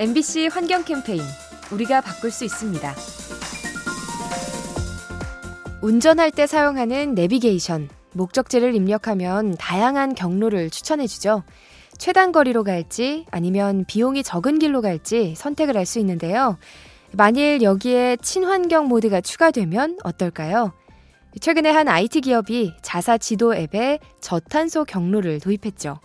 MBC 환경 캠페인 우리가 바꿀 수 있습니다. 운전할 때 사용하는 내비게이션, 목적지를 입력하면 다양한 경로를 추천해주죠. 최단 거리로 갈지 아니면 비용이 적은 길로 갈지 선택을 할 수 있는데요. 만일 여기에 친환경 모드가 추가되면 어떨까요? 최근에 한 IT 기업이 자사 지도 앱에 저탄소 경로를 도입했죠.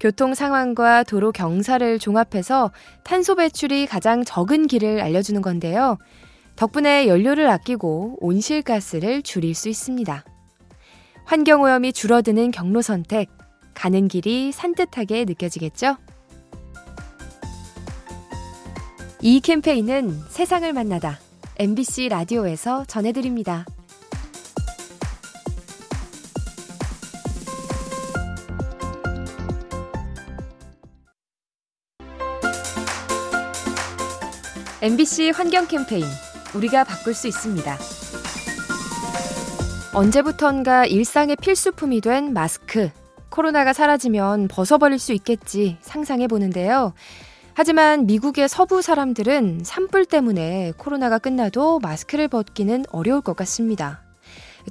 교통 상황과 도로 경사를 종합해서 탄소 배출이 가장 적은 길을 알려주는 건데요. 덕분에 연료를 아끼고 온실가스를 줄일 수 있습니다. 환경오염이 줄어드는 경로 선택, 가는 길이 산뜻하게 느껴지겠죠? 이 캠페인은 세상을 만나다 MBC 라디오에서 전해드립니다. MBC 환경 캠페인 우리가 바꿀 수 있습니다. 언제부턴가 일상의 필수품이 된 마스크. 코로나가 사라지면 벗어버릴 수 있겠지 상상해 보는데요. 하지만 미국의 서부 사람들은 산불 때문에 코로나가 끝나도 마스크를 벗기는 어려울 것 같습니다.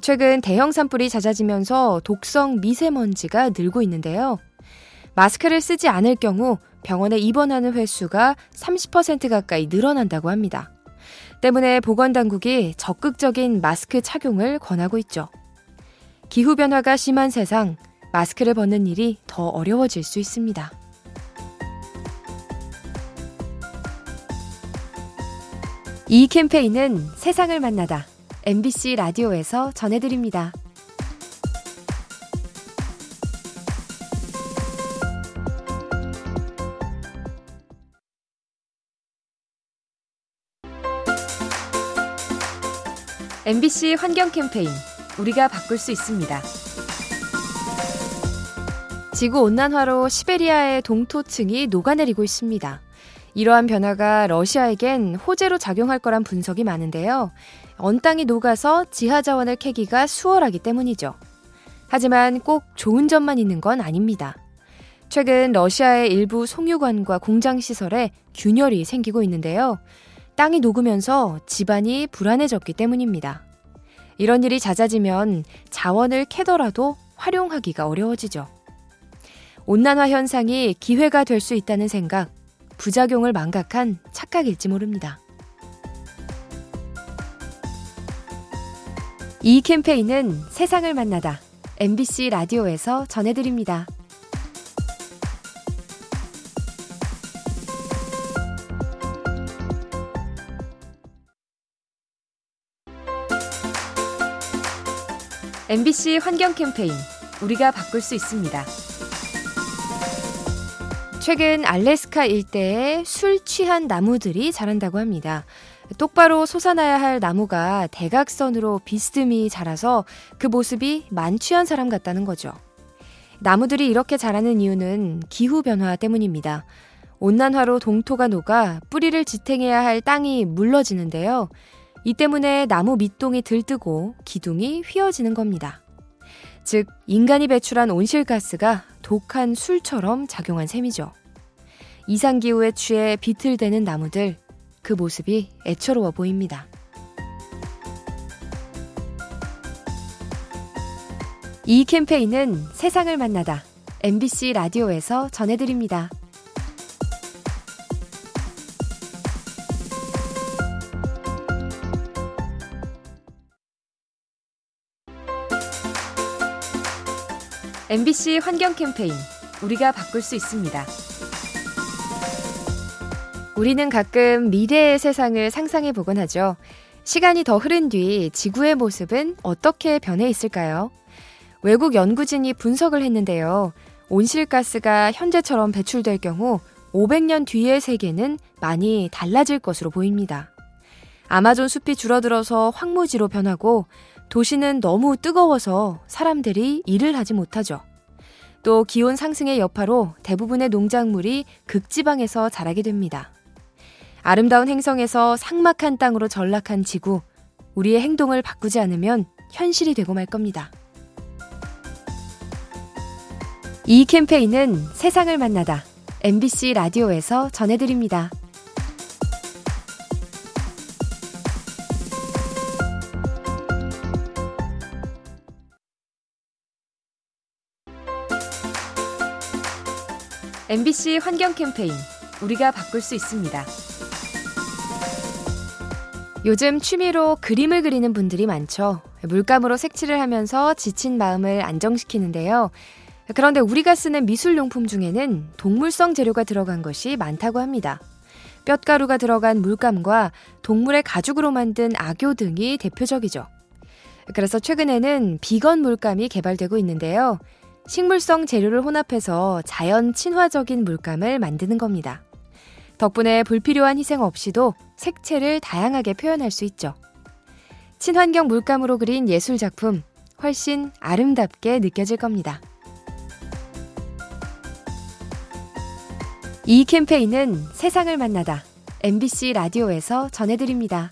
최근 대형 산불이 잦아지면서 독성 미세먼지가 늘고 있는데요. 마스크를 쓰지 않을 경우 병원에 입원하는 횟수가 30% 가까이 늘어난다고 합니다. 때문에 보건당국이 적극적인 마스크 착용을 권하고 있죠. 기후변화가 심한 세상, 마스크를 벗는 일이 더 어려워질 수 있습니다. 이 캠페인은 세상을 만나다 MBC 라디오에서 전해드립니다. MBC 환경 캠페인 우리가 바꿀 수 있습니다. 지구 온난화로 시베리아의 동토층이 녹아내리고 있습니다. 이러한 변화가 러시아에겐 호재로 작용할 거란 분석이 많은데요. 언 땅이 녹아서 지하 자원을 캐기가 수월하기 때문이죠. 하지만 꼭 좋은 점만 있는 건 아닙니다. 최근 러시아의 일부 송유관과 공장 시설에 균열이 생기고 있는데요. 땅이 녹으면서 집안이 불안해졌기 때문입니다. 이런 일이 잦아지면 자원을 캐더라도 활용하기가 어려워지죠. 온난화 현상이 기회가 될 수 있다는 생각, 부작용을 망각한 착각일지 모릅니다. 이 캠페인은 세상을 만나다 MBC 라디오에서 전해드립니다. MBC 환경 캠페인 우리가 바꿀 수 있습니다. 최근 알래스카 일대에 술 취한 나무들이 자란다고 합니다. 똑바로 솟아나야 할 나무가 대각선으로 비스듬히 자라서 그 모습이 만취한 사람 같다는 거죠. 나무들이 이렇게 자라는 이유는 기후변화 때문입니다. 온난화로 동토가 녹아 뿌리를 지탱해야 할 땅이 물러지는데요. 이 때문에 나무 밑동이 들뜨고 기둥이 휘어지는 겁니다. 즉, 인간이 배출한 온실가스가 독한 술처럼 작용한 셈이죠. 이상기후에 취해 비틀대는 나무들, 그 모습이 애처로워 보입니다. 이 캠페인은 세상을 만나다 MBC 라디오에서 전해드립니다. MBC 환경 캠페인 우리가 바꿀 수 있습니다. 우리는 가끔 미래의 세상을 상상해 보곤 하죠. 시간이 더 흐른 뒤 지구의 모습은 어떻게 변해 있을까요? 외국 연구진이 분석을 했는데요. 온실가스가 현재처럼 배출될 경우 500년 뒤의 세계는 많이 달라질 것으로 보입니다. 아마존 숲이 줄어들어서 황무지로 변하고 도시는 너무 뜨거워서 사람들이 일을 하지 못하죠. 또 기온 상승의 여파로 대부분의 농작물이 극지방에서 자라게 됩니다. 아름다운 행성에서 삭막한 땅으로 전락한 지구, 우리의 행동을 바꾸지 않으면 현실이 되고 말 겁니다. 이 캠페인은 세상을 만나다 MBC 라디오에서 전해드립니다. MBC 환경 캠페인 우리가 바꿀 수 있습니다. 요즘 취미로 그림을 그리는 분들이 많죠. 물감으로 색칠을 하면서 지친 마음을 안정시키는데요. 그런데 우리가 쓰는 미술용품 중에는 동물성 재료가 들어간 것이 많다고 합니다. 뼛가루가 들어간 물감과 동물의 가죽으로 만든 악교 등이 대표적이죠. 그래서 최근에는 비건 물감이 개발되고 있는데요. 식물성 재료를 혼합해서 자연 친화적인 물감을 만드는 겁니다. 덕분에 불필요한 희생 없이도 색채를 다양하게 표현할 수 있죠. 친환경 물감으로 그린 예술 작품, 훨씬 아름답게 느껴질 겁니다. 이 캠페인은 세상을 만나다 MBC 라디오에서 전해드립니다.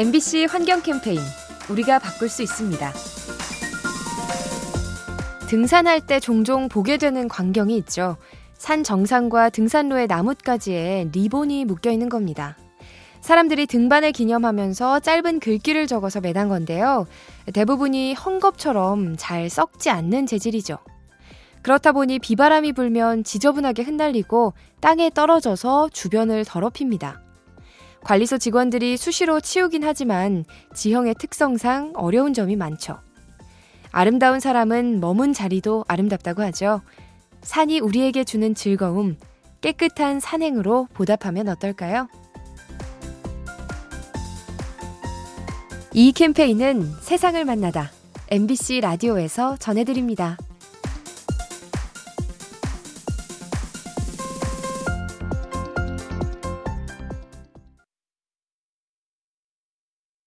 MBC 환경 캠페인 우리가 바꿀 수 있습니다. 등산할 때 종종 보게 되는 광경이 있죠. 산 정상과 등산로의 나뭇가지에 리본이 묶여 있는 겁니다. 사람들이 등반을 기념하면서 짧은 글귀를 적어서 매단 건데요. 대부분이 헝겊처럼 잘 썩지 않는 재질이죠. 그렇다 보니 비바람이 불면 지저분하게 흩날리고 땅에 떨어져서 주변을 더럽힙니다. 관리소 직원들이 수시로 치우긴 하지만 지형의 특성상 어려운 점이 많죠. 아름다운 사람은 머문 자리도 아름답다고 하죠. 산이 우리에게 주는 즐거움, 깨끗한 산행으로 보답하면 어떨까요? 이 캠페인은 세상을 만나다 MBC 라디오에서 전해드립니다.